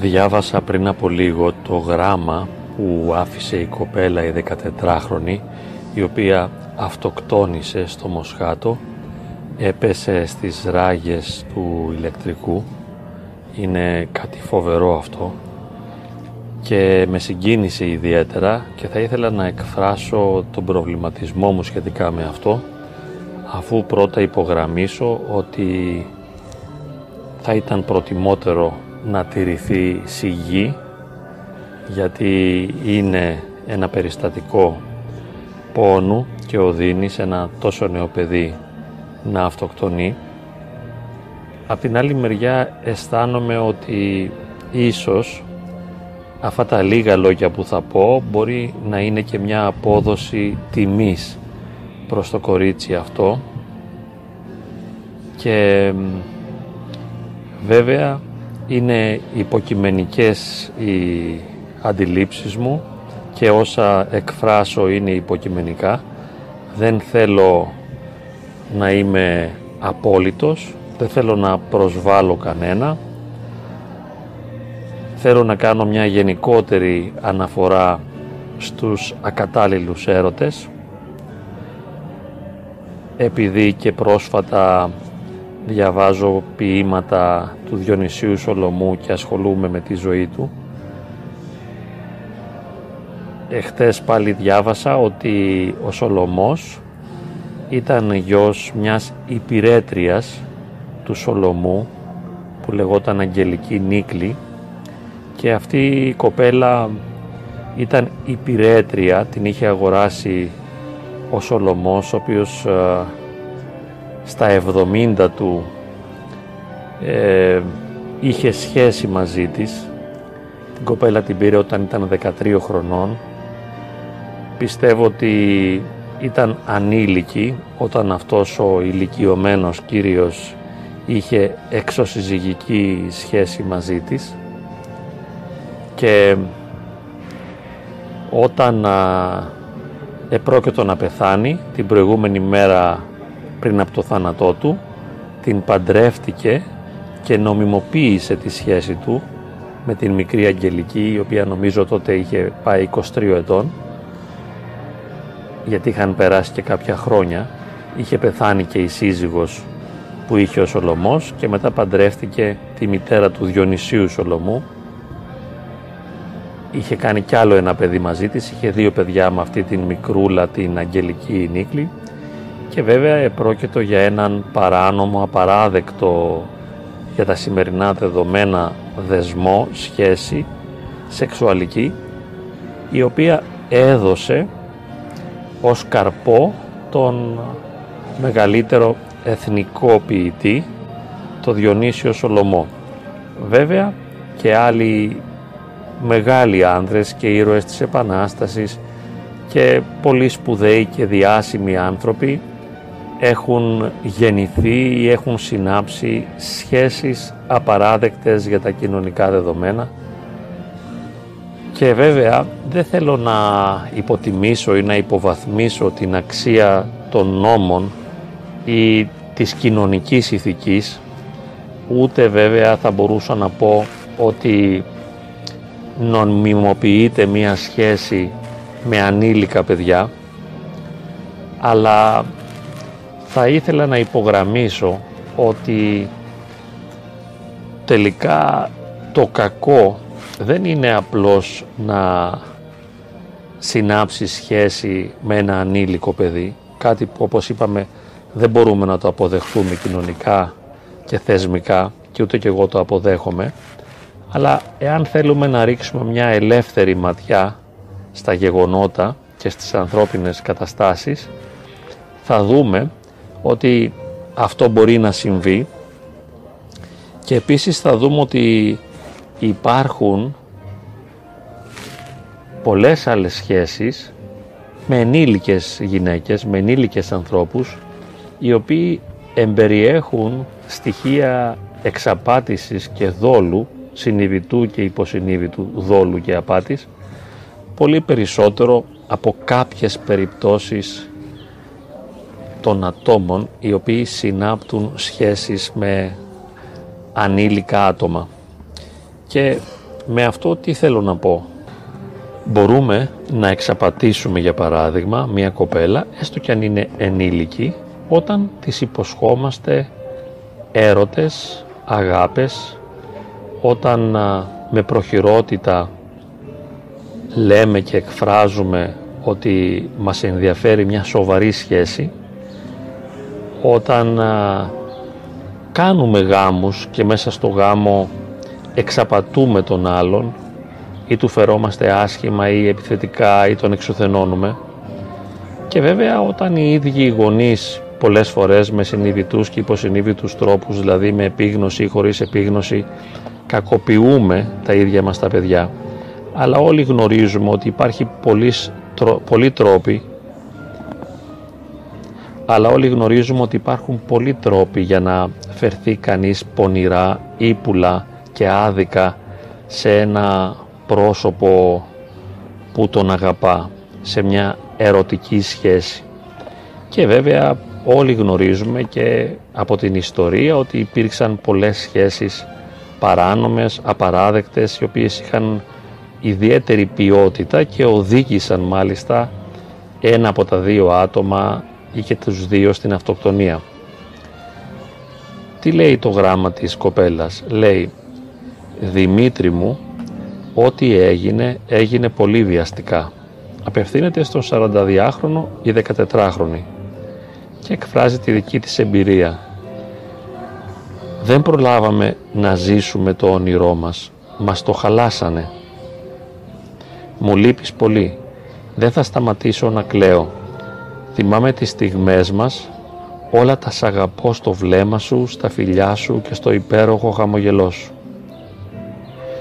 Διάβασα πριν από λίγο το γράμμα που άφησε η κοπέλα η 14χρονη η οποία αυτοκτόνησε στο Μοσχάτο έπεσε στις ράγες του ηλεκτρικού. Είναι κάτι φοβερό αυτό. Και με συγκίνησε ιδιαίτερα και θα ήθελα να εκφράσω τον προβληματισμό μου σχετικά με αυτό αφού πρώτα υπογραμμίσω ότι θα ήταν προτιμότερο να τηρηθεί σιγή γιατί είναι ένα περιστατικό πόνου και οδύνει σε ένα τόσο νέο παιδί να αυτοκτονεί. Απ' την άλλη μεριά αισθάνομαι ότι ίσως αυτά τα λίγα λόγια που θα πω μπορεί να είναι και μια απόδοση τιμής προς το κορίτσι αυτό και βέβαια είναι υποκειμενικές οι αντιλήψεις μου και όσα εκφράσω είναι υποκειμενικά. Δεν θέλω να είμαι απόλυτος δεν θέλω να προσβάλλω κανένα. Θέλω να κάνω μια γενικότερη αναφορά στους ακατάλληλους έρωτες. Επειδή και πρόσφατα διαβάζω ποίηματα του Διονυσίου Σολομού και ασχολούμαι με τη ζωή του. Εχθές πάλι διάβασα ότι ο Σολομός ήταν γιος μιας υπηρέτριας του Σολομού που λεγόταν Αγγελική Νίκλη και αυτή η κοπέλα ήταν υπηρέτρια, την είχε αγοράσει ο Σολομός ο οποίος ε, στα 70 του ε, είχε σχέση μαζί της. Την κοπέλα την πήρε όταν ήταν 13 χρονών. Πιστεύω ότι ήταν ανήλικη όταν αυτός ο ηλικιωμένος κύριος είχε εξωσυζυγική σχέση μαζί της. Και όταν επρόκειτο να πεθάνει την προηγούμενη μέρα πριν από το θάνατό του την παντρεύτηκε και νομιμοποίησε τη σχέση του με την μικρή Αγγελική η οποία νομίζω τότε είχε πάει 23 ετών γιατί είχαν περάσει και κάποια χρόνια είχε πεθάνει και η σύζυγος που είχε ο Σολομός και μετά παντρεύτηκε τη μητέρα του Διονυσίου Σολομού. Είχε κάνει κι άλλο ένα παιδί μαζί της είχε δύο παιδιά με αυτή την μικρούλα την Αγγελική Νίκλη και βέβαια επρόκειτο για έναν παράνομο απαράδεκτο για τα σημερινά δεδομένα δεσμό, σχέση σεξουαλική η οποία έδωσε ως καρπό τον μεγαλύτερο εθνικό ποιητή, το Διονύσιο Σολομό. Βέβαια και άλλοι μεγάλοι άνδρες και ήρωες της Επανάστασης και πολύ σπουδαίοι και διάσημοι άνθρωποι έχουν γεννηθεί ή έχουν συνάψει σχέσεις απαράδεκτες για τα κοινωνικά δεδομένα. Και βέβαια δεν θέλω να υποτιμήσω ή να υποβαθμίσω την αξία των νόμων ή της κοινωνικής ηθικής ούτε βέβαια θα μπορούσα να πω ότι νομιμοποιείται μία σχέση με ανήλικα παιδιά αλλά θα ήθελα να υπογραμμίσω ότι τελικά το κακό δεν είναι απλώς να συνάψει σχέση με ένα ανήλικο παιδί, κάτι που όπως είπαμε δεν μπορούμε να το αποδεχτούμε κοινωνικά και θεσμικά και ούτε και εγώ το αποδέχομαι, αλλά εάν θέλουμε να ρίξουμε μια ελεύθερη ματιά στα γεγονότα και στις ανθρώπινες καταστάσεις, θα δούμε ότι αυτό μπορεί να συμβεί. Και επίσης θα δούμε ότι υπάρχουν πολλές άλλες σχέσεις με ενήλικες γυναίκες, με ενήλικες ανθρώπους οι οποίοι εμπεριέχουν στοιχεία εξαπάτησης και δόλου, συνειδητού και υποσυνείδητου δόλου και απάτης πολύ περισσότερο από κάποιες περιπτώσεις των ατόμων οι οποίοι συνάπτουν σχέσεις με ανήλικα άτομα. Και Με αυτό τι θέλω να πω. Μπορούμε να εξαπατήσουμε για παράδειγμα μια κοπέλα, έστω και αν είναι ενήλικη, όταν της υποσχόμαστε έρωτες, αγάπες, όταν με προχειρότητα λέμε και εκφράζουμε ότι μας ενδιαφέρει μια σοβαρή σχέση, όταν κάνουμε γάμους και μέσα στο γάμο εξαπατούμε τον άλλον ή του φερόμαστε άσχημα ή επιθετικά ή τον εξουθενώνουμε και βέβαια όταν οι ίδιοι οι γονείς πολλές φορές με συνειδητούς και υποσυνείδητους τρόπους δηλαδή με επίγνωση ή χωρίς επίγνωση κακοποιούμε τα ίδια μας τα παιδιά. Αλλά όλοι γνωρίζουμε ότι υπάρχει πολλοί τρόποι αλλά όλοι γνωρίζουμε ότι υπάρχουν πολλοί τρόποι για να φερθεί κανείς πονηρά, ύπουλα και άδικα σε ένα πρόσωπο που τον αγαπά, σε μια ερωτική σχέση. Και βέβαια όλοι γνωρίζουμε και από την ιστορία ότι υπήρξαν πολλές σχέσεις παράνομες, απαράδεκτες, οι οποίες είχαν ιδιαίτερη ποιότητα και οδήγησαν μάλιστα ένα από τα δύο άτομα ή και τους δύο στην αυτοκτονία. Τι λέει το γράμμα της κοπέλας; Λέει «Δημήτρη μου, ό,τι έγινε, έγινε πολύ βιαστικά. Απευθύνεται στον 42χρονο ή 14χρονη και εκφράζει τη δική της εμπειρία. Δεν προλάβαμε να ζήσουμε το όνειρό μας. Μας το χαλάσανε. Μου λείπεις πολύ. Δεν θα σταματήσω να κλαίω. Θυμάμαι τις στιγμές μας, όλα τα σ' αγαπώ στο βλέμμα σου, στα φιλιά σου και στο υπέροχο χαμογελό σου.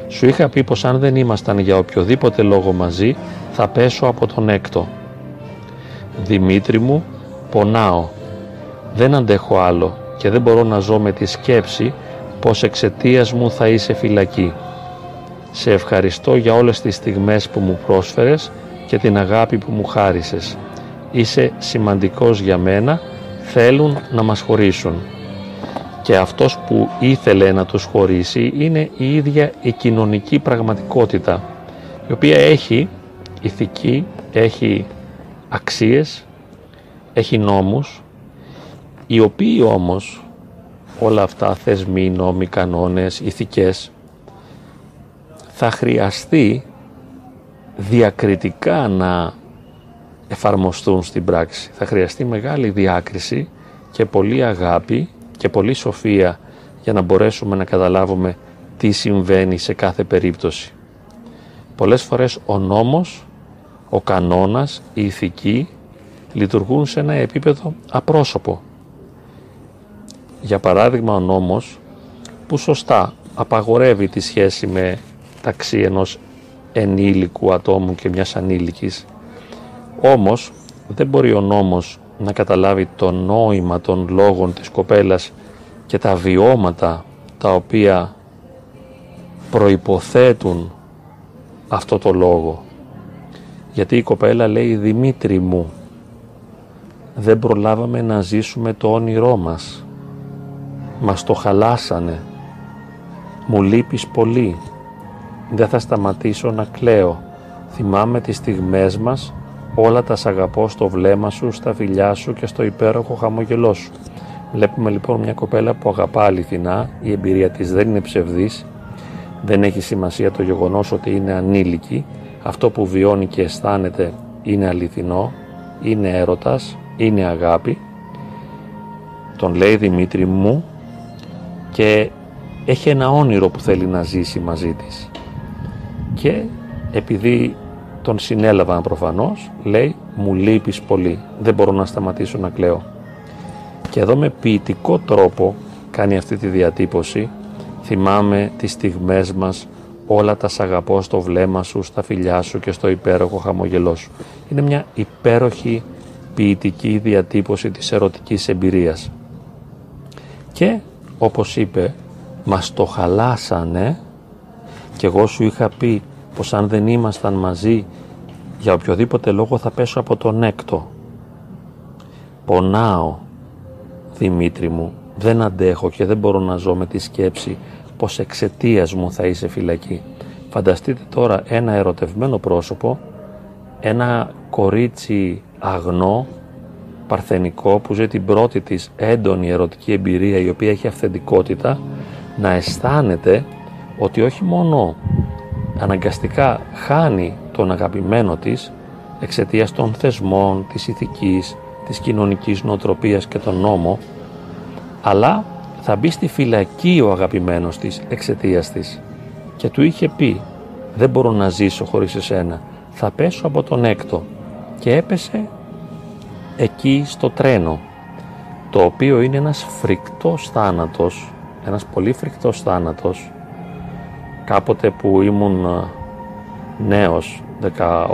Σου είχα πει πως αν δεν ήμασταν για οποιοδήποτε λόγο μαζί, θα πέσω από τον έκτο. Δημήτρη μου, πονάω. Δεν αντέχω άλλο και δεν μπορώ να ζω με τη σκέψη πως εξαιτίας μου θα είσαι φυλακή. Σε ευχαριστώ για όλες τις στιγμές που μου πρόσφερες και την αγάπη που μου χάρισες είσαι σημαντικός για μένα, θέλουν να μας χωρίσουν. Και αυτός που ήθελε να τους χωρίσει είναι η ίδια η κοινωνική πραγματικότητα, η οποία έχει ηθική, έχει αξίες, έχει νόμους, οι οποίοι όμως όλα αυτά θεσμοί, νόμοι, κανόνες, ηθικές θα χρειαστεί διακριτικά να εφαρμοστούν στην πράξη. Θα χρειαστεί μεγάλη διάκριση και πολλή αγάπη και πολλή σοφία για να μπορέσουμε να καταλάβουμε τι συμβαίνει σε κάθε περίπτωση. Πολλές φορές ο νόμος, ο κανόνας, η ηθική λειτουργούν σε ένα επίπεδο απρόσωπο. Για παράδειγμα ο νόμος που σωστά απαγορεύει τη σχέση με ταξί ενός ενήλικου ατόμου και μιας ανήλικης όμως δεν μπορεί ο νόμος να καταλάβει το νόημα των λόγων της κοπέλας και τα βιώματα τα οποία προϋποθέτουν αυτό το λόγο. Γιατί η κοπέλα λέει «Δημήτρη μου, δεν προλάβαμε να ζήσουμε το όνειρό μας. Μας το χαλάσανε. Μου λείπεις πολύ. Δεν θα σταματήσω να κλαίω. Θυμάμαι τις στιγμές μας όλα τα σ' αγαπώ στο βλέμμα σου, στα φιλιά σου και στο υπέροχο χαμογελό σου. Βλέπουμε λοιπόν μια κοπέλα που αγαπά αληθινά, η εμπειρία της δεν είναι ψευδής, δεν έχει σημασία το γεγονός ότι είναι ανήλικη, αυτό που βιώνει και αισθάνεται είναι αληθινό, είναι έρωτας, είναι αγάπη. Τον λέει Δημήτρη μου και έχει ένα όνειρο που θέλει να ζήσει μαζί της. Και επειδή τον συνέλαβαν προφανώς, λέει «Μου λείπεις πολύ, δεν μπορώ να σταματήσω να κλαίω». Και εδώ με ποιητικό τρόπο κάνει αυτή τη διατύπωση «Θυμάμαι τις στιγμές μας, όλα τα σ' αγαπώ στο βλέμμα σου, στα φιλιά σου και στο υπέροχο χαμογελό σου». Είναι μια υπέροχη ποιητική διατύπωση της ερωτικής εμπειρίας. Και όπως είπε, μας το χαλάσανε και εγώ σου είχα πει πως αν δεν ήμασταν μαζί για οποιοδήποτε λόγο θα πέσω από τον έκτο. Πονάω, Δημήτρη μου, δεν αντέχω και δεν μπορώ να ζω με τη σκέψη πως εξαιτίας μου θα είσαι φυλακή. Φανταστείτε τώρα ένα ερωτευμένο πρόσωπο, ένα κορίτσι αγνό, παρθενικό που ζει την πρώτη της έντονη ερωτική εμπειρία η οποία έχει αυθεντικότητα να αισθάνεται ότι όχι μόνο αναγκαστικά χάνει τον αγαπημένο της εξαιτίας των θεσμών, της ηθικής, της κοινωνικής νοοτροπίας και τον νόμο αλλά θα μπει στη φυλακή ο αγαπημένος της εξαιτίας της. Και του είχε πει δεν μπορώ να ζήσω χωρίς εσένα. Θα πέσω από τον έκτο και έπεσε εκεί στο τρένο το οποίο είναι ένας φρικτός θάνατος ένας πολύ φρικτός θάνατος κάποτε που ήμουν ε, νέος 19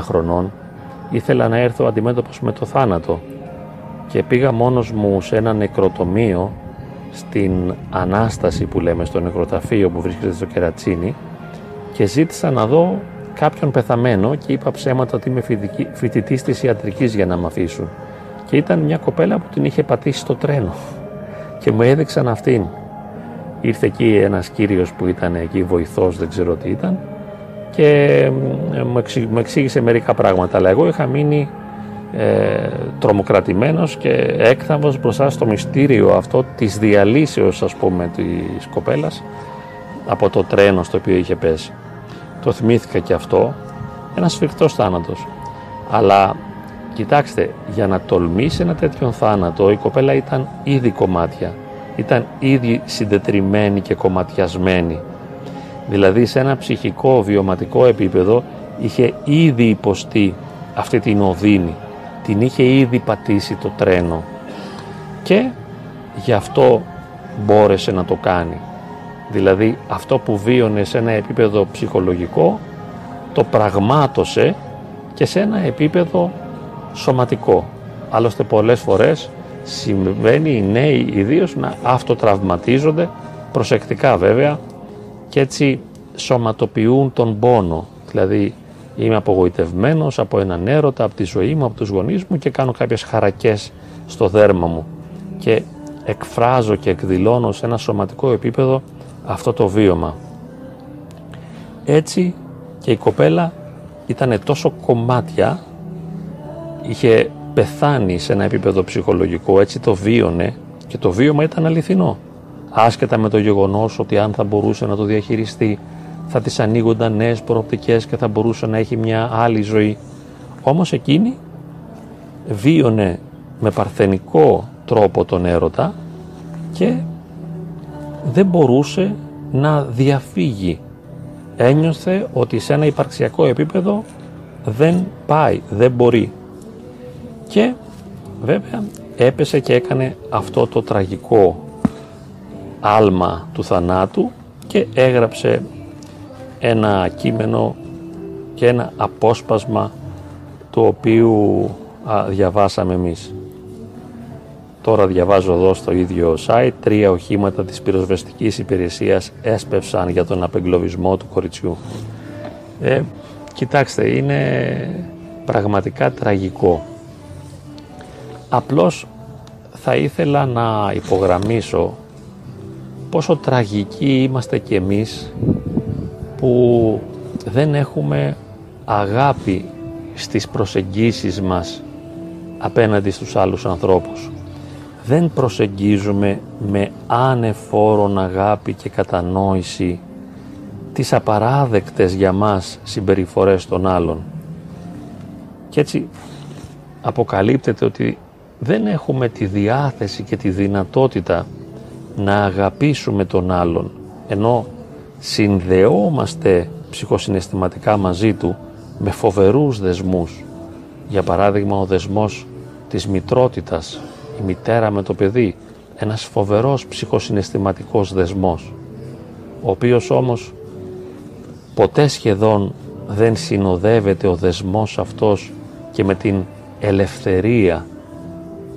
χρονών ήθελα να έρθω αντιμέτωπος με το θάνατο και πήγα μόνος μου σε ένα νεκροτομείο στην Ανάσταση που λέμε στο νεκροταφείο που βρίσκεται στο Κερατσίνι και ζήτησα να δω κάποιον πεθαμένο και είπα ψέματα ότι είμαι φοιτητής της ιατρικής για να με αφήσουν. Και ήταν μια κοπέλα που την είχε πατήσει στο τρένο και μου έδειξαν αυτήν. Ήρθε εκεί ένας κύριος που ήταν εκεί βοηθός, δεν ξέρω τι ήταν και μου εξήγησε μερικά πράγματα, αλλά εγώ είχα μείνει ε, τρομοκρατημένος και έκθαμος μπροστά στο μυστήριο αυτό της διαλύσεως ας πούμε της κοπέλας από το τρένο στο οποίο είχε πέσει. Το θυμήθηκα και αυτό, ένας σφιχτός θάνατος. Αλλά κοιτάξτε, για να τολμήσει ένα τέτοιον θάνατο η κοπέλα ήταν ήδη κομμάτια, ήταν ήδη συντετριμένη και κομματιασμένη. Δηλαδή σε ένα ψυχικό βιωματικό επίπεδο είχε ήδη υποστεί αυτή την οδύνη, την είχε ήδη πατήσει το τρένο και γι' αυτό μπόρεσε να το κάνει. Δηλαδή αυτό που βίωνε σε ένα επίπεδο ψυχολογικό το πραγμάτωσε και σε ένα επίπεδο σωματικό. Άλλωστε πολλές φορές συμβαίνει οι νέοι ιδίως να αυτοτραυματίζονται προσεκτικά βέβαια και έτσι σωματοποιούν τον πόνο. Δηλαδή είμαι απογοητευμένος από έναν έρωτα, από τη ζωή μου, από τους γονείς μου και κάνω κάποιες χαρακές στο δέρμα μου και εκφράζω και εκδηλώνω σε ένα σωματικό επίπεδο αυτό το βίωμα. Έτσι και η κοπέλα ήταν τόσο κομμάτια, είχε πεθάνει σε ένα επίπεδο ψυχολογικό, έτσι το βίωνε και το βίωμα ήταν αληθινό. Άσχετα με το γεγονός ότι αν θα μπορούσε να το διαχειριστεί θα της ανοίγονταν νέες προοπτικές και θα μπορούσε να έχει μια άλλη ζωή. Όμως εκείνη βίωνε με παρθενικό τρόπο τον έρωτα και δεν μπορούσε να διαφύγει. Ένιωθε ότι σε ένα υπαρξιακό επίπεδο δεν πάει, δεν μπορεί. Και βέβαια έπεσε και έκανε αυτό το τραγικό άλμα του θανάτου και έγραψε ένα κείμενο και ένα απόσπασμα του οποίου διαβάσαμε εμείς. Τώρα διαβάζω εδώ στο ίδιο site τρία οχήματα της πυροσβεστικής υπηρεσίας έσπευσαν για τον απεγκλωβισμό του κοριτσιού. Ε, κοιτάξτε, είναι πραγματικά τραγικό. Απλώς θα ήθελα να υπογραμμίσω πόσο τραγικοί είμαστε κι εμείς που δεν έχουμε αγάπη στις προσεγγίσεις μας απέναντι στους άλλους ανθρώπους δεν προσεγγίζουμε με άνεφόρον αγάπη και κατανόηση τις απαράδεκτες για μας συμπεριφορές των άλλων. Και έτσι αποκαλύπτεται ότι δεν έχουμε τη διάθεση και τη δυνατότητα να αγαπήσουμε τον άλλον, ενώ συνδεόμαστε ψυχοσυναισθηματικά μαζί του με φοβερούς δεσμούς. Για παράδειγμα ο δεσμός της μητρότητας η μητέρα με το παιδί, ένας φοβερός ψυχοσυναισθηματικός δεσμός, ο οποίος όμως ποτέ σχεδόν δεν συνοδεύεται ο δεσμός αυτός και με την ελευθερία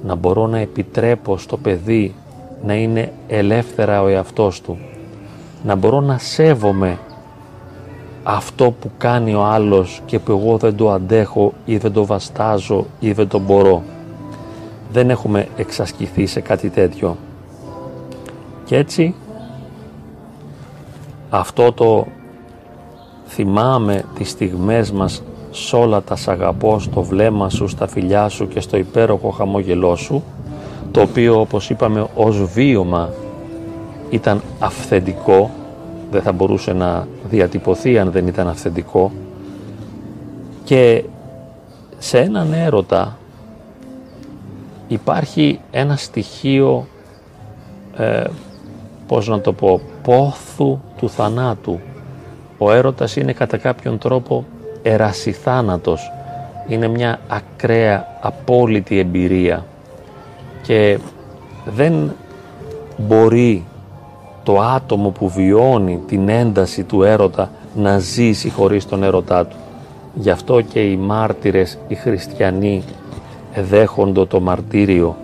να μπορώ να επιτρέπω στο παιδί να είναι ελεύθερα ο εαυτός του, να μπορώ να σέβομαι αυτό που κάνει ο άλλος και που εγώ δεν το αντέχω ή δεν το βαστάζω ή δεν το μπορώ δεν έχουμε εξασκηθεί σε κάτι τέτοιο. Και έτσι αυτό το θυμάμαι τις στιγμές μας σ' όλα τα σ' αγαπώ στο βλέμμα σου, στα φιλιά σου και στο υπέροχο χαμόγελό σου το οποίο όπως είπαμε ως βίωμα ήταν αυθεντικό δεν θα μπορούσε να διατυπωθεί αν δεν ήταν αυθεντικό. Και σε έναν έρωτα υπάρχει ένα στοιχείο ε, πώς να το πω πόθου του θανάτου. Ο έρωτας είναι κατά κάποιον τρόπο ερασιθάνατος. Είναι μια ακραία απόλυτη εμπειρία. Και δεν μπορεί το άτομο που βιώνει την ένταση του έρωτα να ζήσει χωρίς τον έρωτά του. Γι' αυτό και οι μάρτυρες, οι χριστιανοί, εδέχονται το μαρτύριο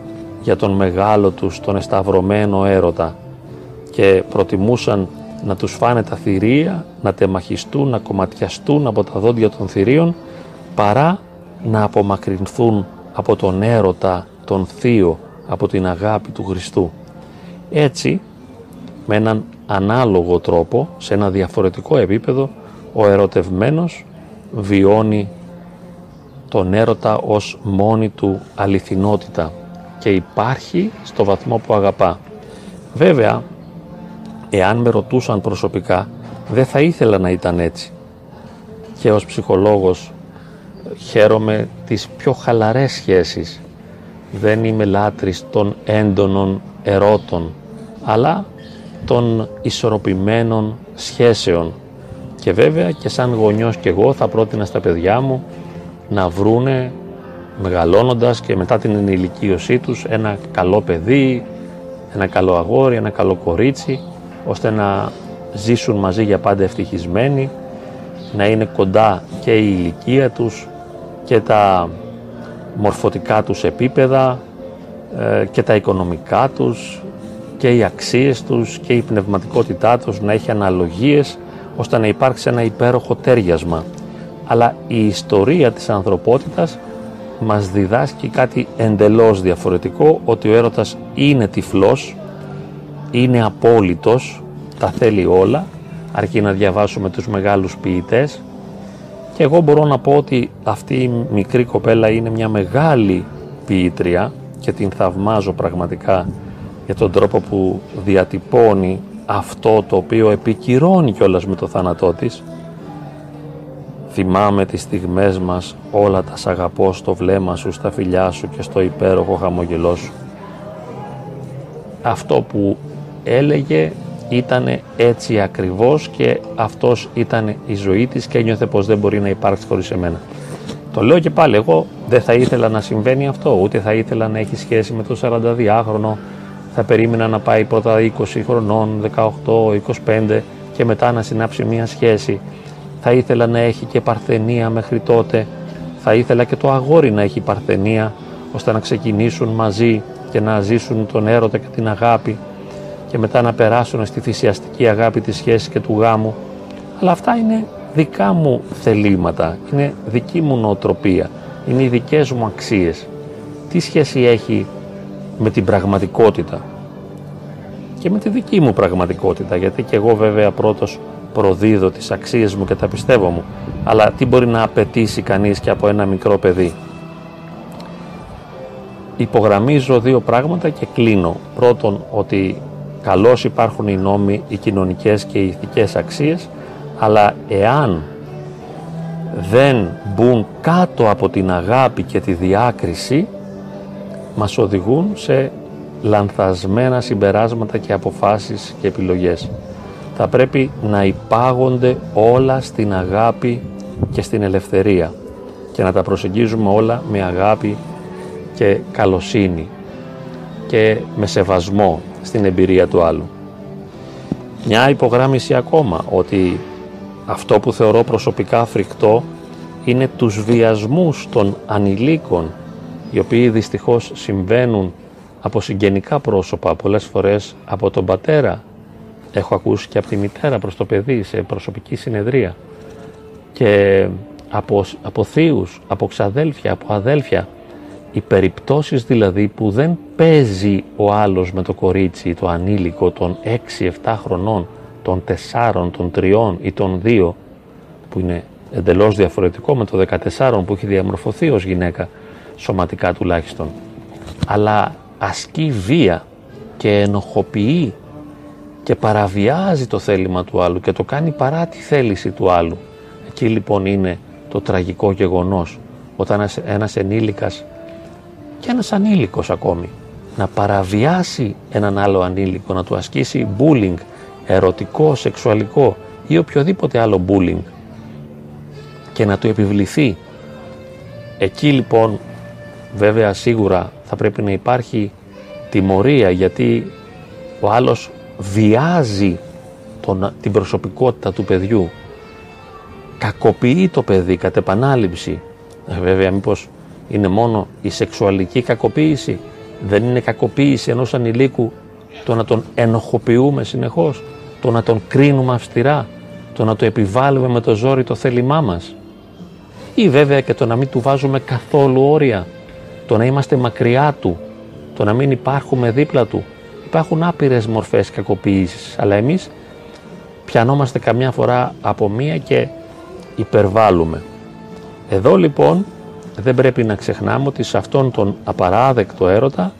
για τον μεγάλο τους, τον εσταυρωμένο έρωτα. Και προτιμούσαν να τους φάνε τα θηρία, να τεμαχιστούν, να κομματιαστούν από τα δόντια των θηρίων παρά να απομακρυνθούν από τον έρωτα, τον θείο, από την αγάπη του Χριστού. Έτσι, με έναν ανάλογο τρόπο, σε ένα διαφορετικό επίπεδο, ο ερωτευμένος βιώνει τον έρωτα ως μόνη του αληθινότητα και υπάρχει στο βαθμό που αγαπά. Βέβαια, εάν με ρωτούσαν προσωπικά, δεν θα ήθελα να ήταν έτσι. Και ως ψυχολόγος χαίρομαι τις πιο χαλαρές σχέσεις. Δεν είμαι λάτρης των έντονων ερώτων, αλλά των ισορροπημένων σχέσεων. Και βέβαια και σαν γονιός και εγώ θα πρότεινα στα παιδιά μου να βρούνε μεγαλώνοντας και μετά την ενηλικίωσή τους ένα καλό παιδί, ένα καλό αγόρι, ένα καλό κορίτσι ώστε να ζήσουν μαζί για πάντα ευτυχισμένοι, να είναι κοντά και η ηλικία τους και τα μορφωτικά τους επίπεδα ε, και τα οικονομικά τους και οι αξίες τους και η πνευματικότητά τους να έχει αναλογίες ώστε να υπάρξει ένα υπέροχο τέριασμα. Αλλά η ιστορία της ανθρωπότητας μας διδάσκει κάτι εντελώς διαφορετικό ότι ο έρωτας είναι τυφλός, είναι απόλυτος, τα θέλει όλα, αρκεί να διαβάσουμε τους μεγάλους ποιητές και εγώ μπορώ να πω ότι αυτή η μικρή κοπέλα είναι μια μεγάλη ποιήτρια και την θαυμάζω πραγματικά για τον τρόπο που διατυπώνει αυτό το οποίο επικυρώνει κιόλας με το θάνατό της Θυμάμαι τις στιγμές μας, όλα τα σ' αγαπώ στο βλέμμα σου, στα φιλιά σου και στο υπέροχο χαμογελό σου. Αυτό που έλεγε ήταν έτσι ακριβώς και αυτός ήταν η ζωή της και ένιωθε πως δεν μπορεί να υπάρξει χωρίς εμένα. Το λέω και πάλι, εγώ δεν θα ήθελα να συμβαίνει αυτό, ούτε θα ήθελα να έχει σχέση με το 42χρονο, θα περίμενα να πάει πρώτα 20 χρονών, 18, 25 και μετά να συνάψει μια σχέση. Θα ήθελα να έχει και παρθενία μέχρι τότε, θα ήθελα και το αγόρι να έχει παρθενία, ώστε να ξεκινήσουν μαζί και να ζήσουν τον έρωτα και την αγάπη και μετά να περάσουν στη θυσιαστική αγάπη της σχέσης και του γάμου. Αλλά αυτά είναι δικά μου θελήματα, είναι δική μου νοοτροπία, είναι οι δικές μου αξίες. Τι σχέση έχει με την πραγματικότητα; Και με τη δική μου πραγματικότητα, γιατί και εγώ βέβαια πρώτος προδίδω τις αξίες μου και τα πιστεύω μου. Αλλά τι μπορεί να απαιτήσει κανείς και από ένα μικρό παιδί; Υπογραμμίζω δύο πράγματα και κλείνω. Πρώτον ότι καλώς υπάρχουν οι νόμοι, οι κοινωνικές και οι ηθικές αξίες, αλλά εάν δεν μπουν κάτω από την αγάπη και τη διάκριση, μας οδηγούν σε λανθασμένα συμπεράσματα και αποφάσεις και επιλογές. Θα πρέπει να υπάγονται όλα στην αγάπη και στην ελευθερία και να τα προσεγγίζουμε όλα με αγάπη και καλοσύνη και με σεβασμό στην εμπειρία του άλλου. Μια υπογράμμιση ακόμα ότι αυτό που θεωρώ προσωπικά φρικτό είναι τους βιασμούς των ανηλίκων οι οποίοι δυστυχώς συμβαίνουν από συγγενικά πρόσωπα πολλές φορές από τον πατέρα Έχω ακούσει και από τη μητέρα προς το παιδί σε προσωπική συνεδρία και από, από θείους, από ξαδέλφια, από αδέλφια. Οι περιπτώσεις δηλαδή που δεν παίζει ο άλλος με το κορίτσι, το ανήλικο των 6-7 χρονών, των 4, των 3 ή των 2, που είναι εντελώς διαφορετικό με το 14 που έχει διαμορφωθεί ως γυναίκα σωματικά τουλάχιστον αλλά ασκεί βία και ενοχοποιεί και παραβιάζει το θέλημα του άλλου και το κάνει παρά τη θέληση του άλλου. Εκεί λοιπόν είναι το τραγικό γεγονός όταν ένας ενήλικας και ένας ανήλικος ακόμη. Να παραβιάσει έναν άλλο ανήλικο, να του ασκήσει bullying, ερωτικό, σεξουαλικό ή οποιοδήποτε άλλο bullying. Και να του επιβληθεί. Εκεί λοιπόν βέβαια σίγουρα θα πρέπει να υπάρχει τιμωρία γιατί ο άλλος βιάζει τον, την προσωπικότητα του παιδιού. Κακοποιεί το παιδί κατ' επανάληψη. Ε, βέβαια μήπως είναι μόνο η σεξουαλική κακοποίηση. Δεν είναι κακοποίηση ενός ανηλίκου το να τον ενοχοποιούμε συνεχώς το να τον κρίνουμε αυστηρά το να το επιβάλλουμε με το ζόρι το θέλημά μας. Ή βέβαια και το να μην του βάζουμε καθόλου όρια το να είμαστε μακριά του το να μην υπάρχουμε δίπλα του. Υπάρχουν άπειρες μορφές κακοποίησης αλλά εμείς πιανόμαστε καμιά φορά από μία και υπερβάλλουμε. Εδώ λοιπόν δεν πρέπει να ξεχνάμε ότι σε αυτόν τον απαράδεκτο έρωτα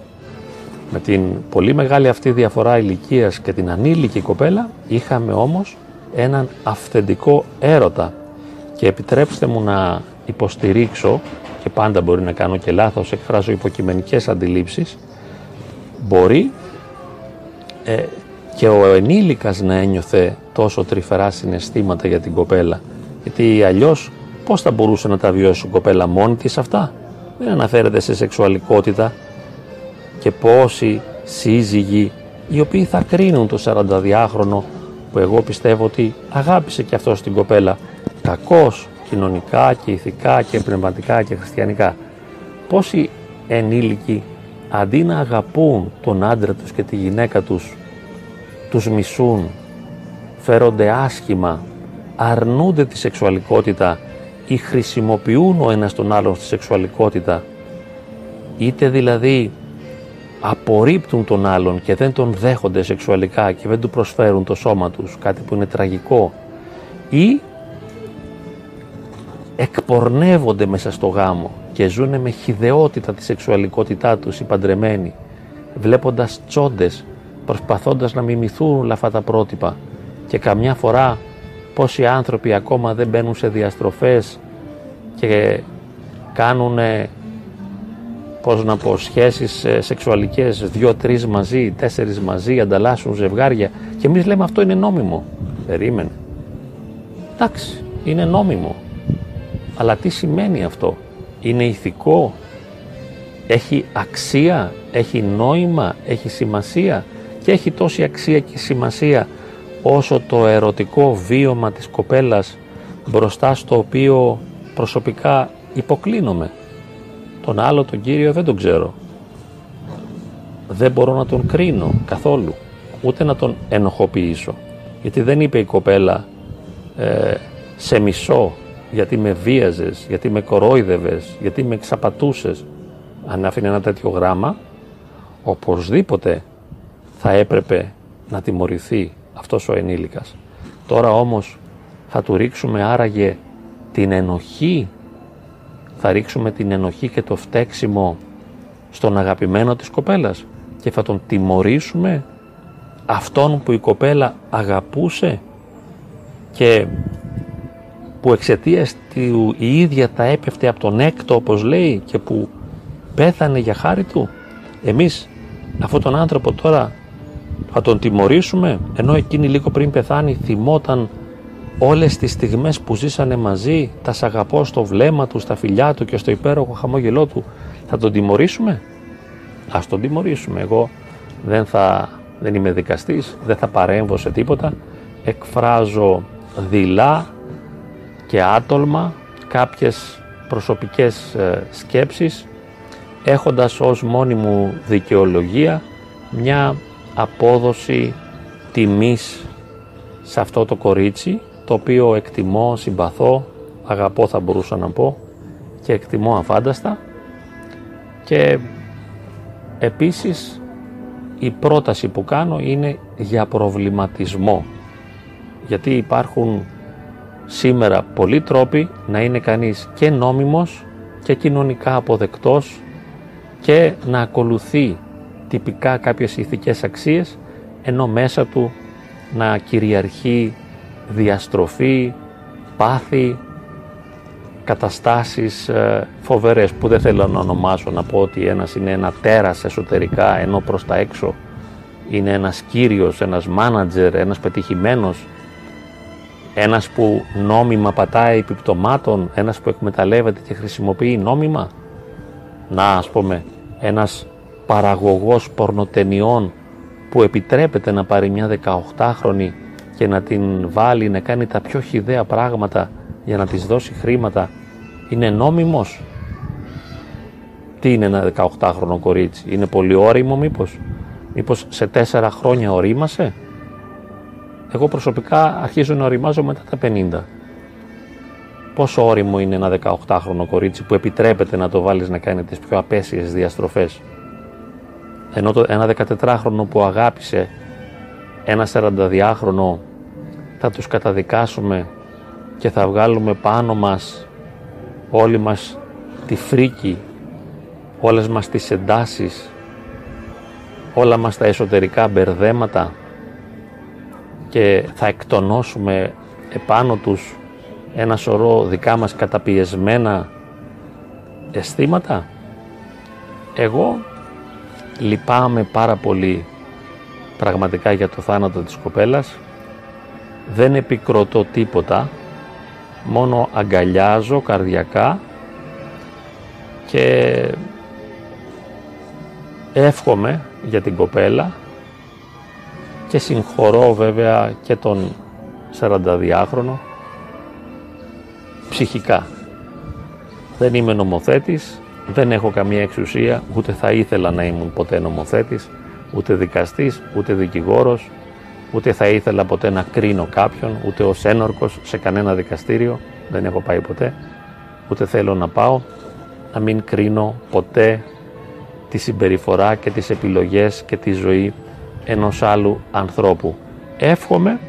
με την πολύ μεγάλη αυτή διαφορά ηλικίας και την ανήλικη κοπέλα είχαμε όμως έναν αυθεντικό έρωτα. Και επιτρέψτε μου να υποστηρίξω και πάντα μπορεί να κάνω και λάθος, εκφράζω υποκειμενικές αντιλήψεις μπορεί ε, και ο ενήλικας να ένιωθε τόσο τρυφερά συναισθήματα για την κοπέλα. Γιατί αλλιώς πώς θα μπορούσε να τα βιώσει η κοπέλα μόνη της αυτά; Δεν αναφέρεται σε σεξουαλικότητα. Και πόσοι σύζυγοι οι οποίοι θα κρίνουν το 42χρονο που εγώ πιστεύω ότι αγάπησε και αυτός την κοπέλα κακός κοινωνικά και ηθικά και πνευματικά και χριστιανικά πόσοι ενήλικοι αντί να αγαπούν τον άντρα τους και τη γυναίκα τους τους μισούν φέρονται άσχημα αρνούνται τη σεξουαλικότητα ή χρησιμοποιούν ο ένας τον άλλον στη σεξουαλικότητα είτε δηλαδή απορρίπτουν τον άλλον και δεν τον δέχονται σεξουαλικά και δεν του προσφέρουν το σώμα τους, κάτι που είναι τραγικό ή εκπορνεύονται μέσα στο γάμο και ζουν με χιδεότητα τη σεξουαλικότητά τους οι παντρεμένοι βλέποντας τσόντες προσπαθώντας να μιμηθούν όλα αυτά τα πρότυπα και καμιά φορά πόσοι άνθρωποι ακόμα δεν μπαίνουν σε διαστροφές και κάνουν πώς να πω, σχέσεις ε, σεξουαλικές, δύο-τρεις μαζί, τέσσερις μαζί, ανταλλάσσουν ζευγάρια και εμείς λέμε αυτό είναι νόμιμο. Περίμενε. Εντάξει, είναι νόμιμο. Αλλά τι σημαίνει αυτό; Είναι ηθικό, έχει αξία, έχει νόημα, έχει σημασία; Και έχει τόση αξία και σημασία όσο το ερωτικό βίωμα της κοπέλας μπροστά στο οποίο προσωπικά υποκλίνομαι. Τον άλλο τον Κύριο δεν τον ξέρω. Δεν μπορώ να τον κρίνω καθόλου, ούτε να τον ενοχοποιήσω. Γιατί δεν είπε η κοπέλα ε, σε μισό γιατί με βίαζες, γιατί με κορόιδευες, γιατί με εξαπατούσες. Αν άφηνε ένα τέτοιο γράμμα, οπωσδήποτε θα έπρεπε να τιμωρηθεί αυτός ο ενήλικας. Τώρα όμως θα του ρίξουμε άραγε την ενοχή, θα ρίξουμε την ενοχή και το φταίξιμο στον αγαπημένο της κοπέλας και θα τον τιμωρήσουμε αυτόν που η κοπέλα αγαπούσε και που εξαιτίας του η ίδια τα έπεφτε από τον έκτο όπως λέει και που πέθανε για χάρη του εμείς αυτόν τον άνθρωπο τώρα θα τον τιμωρήσουμε ενώ εκείνη λίγο πριν πεθάνει θυμόταν όλες τις στιγμές που ζήσανε μαζί τα σαγαπώ στο βλέμμα του, στα φιλιά του και στο υπέροχο χαμόγελό του. Θα τον τιμωρήσουμε; Ας τον τιμωρήσουμε. Εγώ δεν, θα, δεν είμαι δικαστής δεν θα παρέμβω σε τίποτα. Εκφράζω δειλά και άτολμα κάποιες προσωπικές ε, σκέψεις έχοντας ως μόνη μου δικαιολογία μια απόδοση τιμής σε αυτό το κορίτσι το οποίο εκτιμώ, συμπαθώ, αγαπώ θα μπορούσα να πω και εκτιμώ αφάνταστα. Και επίσης η πρόταση που κάνω είναι για προβληματισμό. Γιατί υπάρχουν σήμερα πολλοί τρόποι να είναι κανείς και νόμιμος και κοινωνικά αποδεκτός και να ακολουθεί τυπικά κάποιες ηθικές αξίες ενώ μέσα του να κυριαρχεί διαστροφή, πάθη, καταστάσεις ε, φοβερές που δεν θέλω να ονομάσω να πω ότι ένας είναι ένα τέρας εσωτερικά ενώ προς τα έξω είναι ένας κύριος, ένας μάνατζερ, ένας πετυχημένος ένας που νόμιμα πατάει επιπτωμάτων, ένας που εκμεταλλεύεται και χρησιμοποιεί νόμιμα. Να ας πούμε ένας παραγωγός πορνοτενιών που επιτρέπεται να πάρει μια 18χρονη και να την βάλει να κάνει τα πιο χιδέα πράγματα για να της δώσει χρήματα είναι νόμιμος; Τι είναι ένα 18χρονο κορίτσι; Είναι πολύ όριμο μήπως; Μήπως σε τέσσερα χρόνια ορίμασε; Εγώ προσωπικά αρχίζω να οριμάζω μετά τα 50 πόσο όριμο είναι ένα 18χρονο κορίτσι που επιτρέπεται να το βάλεις να κάνει τις πιο απέσιες διαστροφές; Ενώ το, ένα 14χρονο που αγάπησε ένα 42χρονο θα τους καταδικάσουμε και θα βγάλουμε πάνω μας όλοι μας τη φρίκη, όλες μας τις εντάσεις, όλα μας τα εσωτερικά μπερδέματα και θα εκτονώσουμε επάνω τους ένα σωρό δικά μας καταπιεσμένα αισθήματα. Εγώ λυπάμαι πάρα πολύ πραγματικά για το θάνατο της κοπέλας δεν επικροτώ τίποτα μόνο αγκαλιάζω καρδιακά και εύχομαι για την κοπέλα και συγχωρώ βέβαια και τον 42χρονο ψυχικά. Δεν είμαι νομοθέτης, δεν έχω καμία εξουσία, ούτε θα ήθελα να ήμουν ποτέ νομοθέτης, ούτε δικαστής, ούτε δικηγόρος, ούτε θα ήθελα ποτέ να κρίνω κάποιον, ούτε ως ένορκος σε κανένα δικαστήριο, δεν έχω πάει ποτέ, ούτε θέλω να πάω, να μην κρίνω ποτέ τη συμπεριφορά και τις επιλογές και τη ζωή ενός άλλου ανθρώπου. Εύχομαι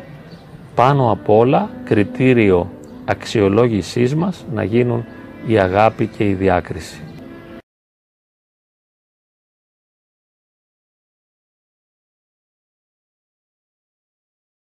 πάνω απ' όλα κριτήριο αξιολόγησής μας να γίνουν η αγάπη και η διάκριση.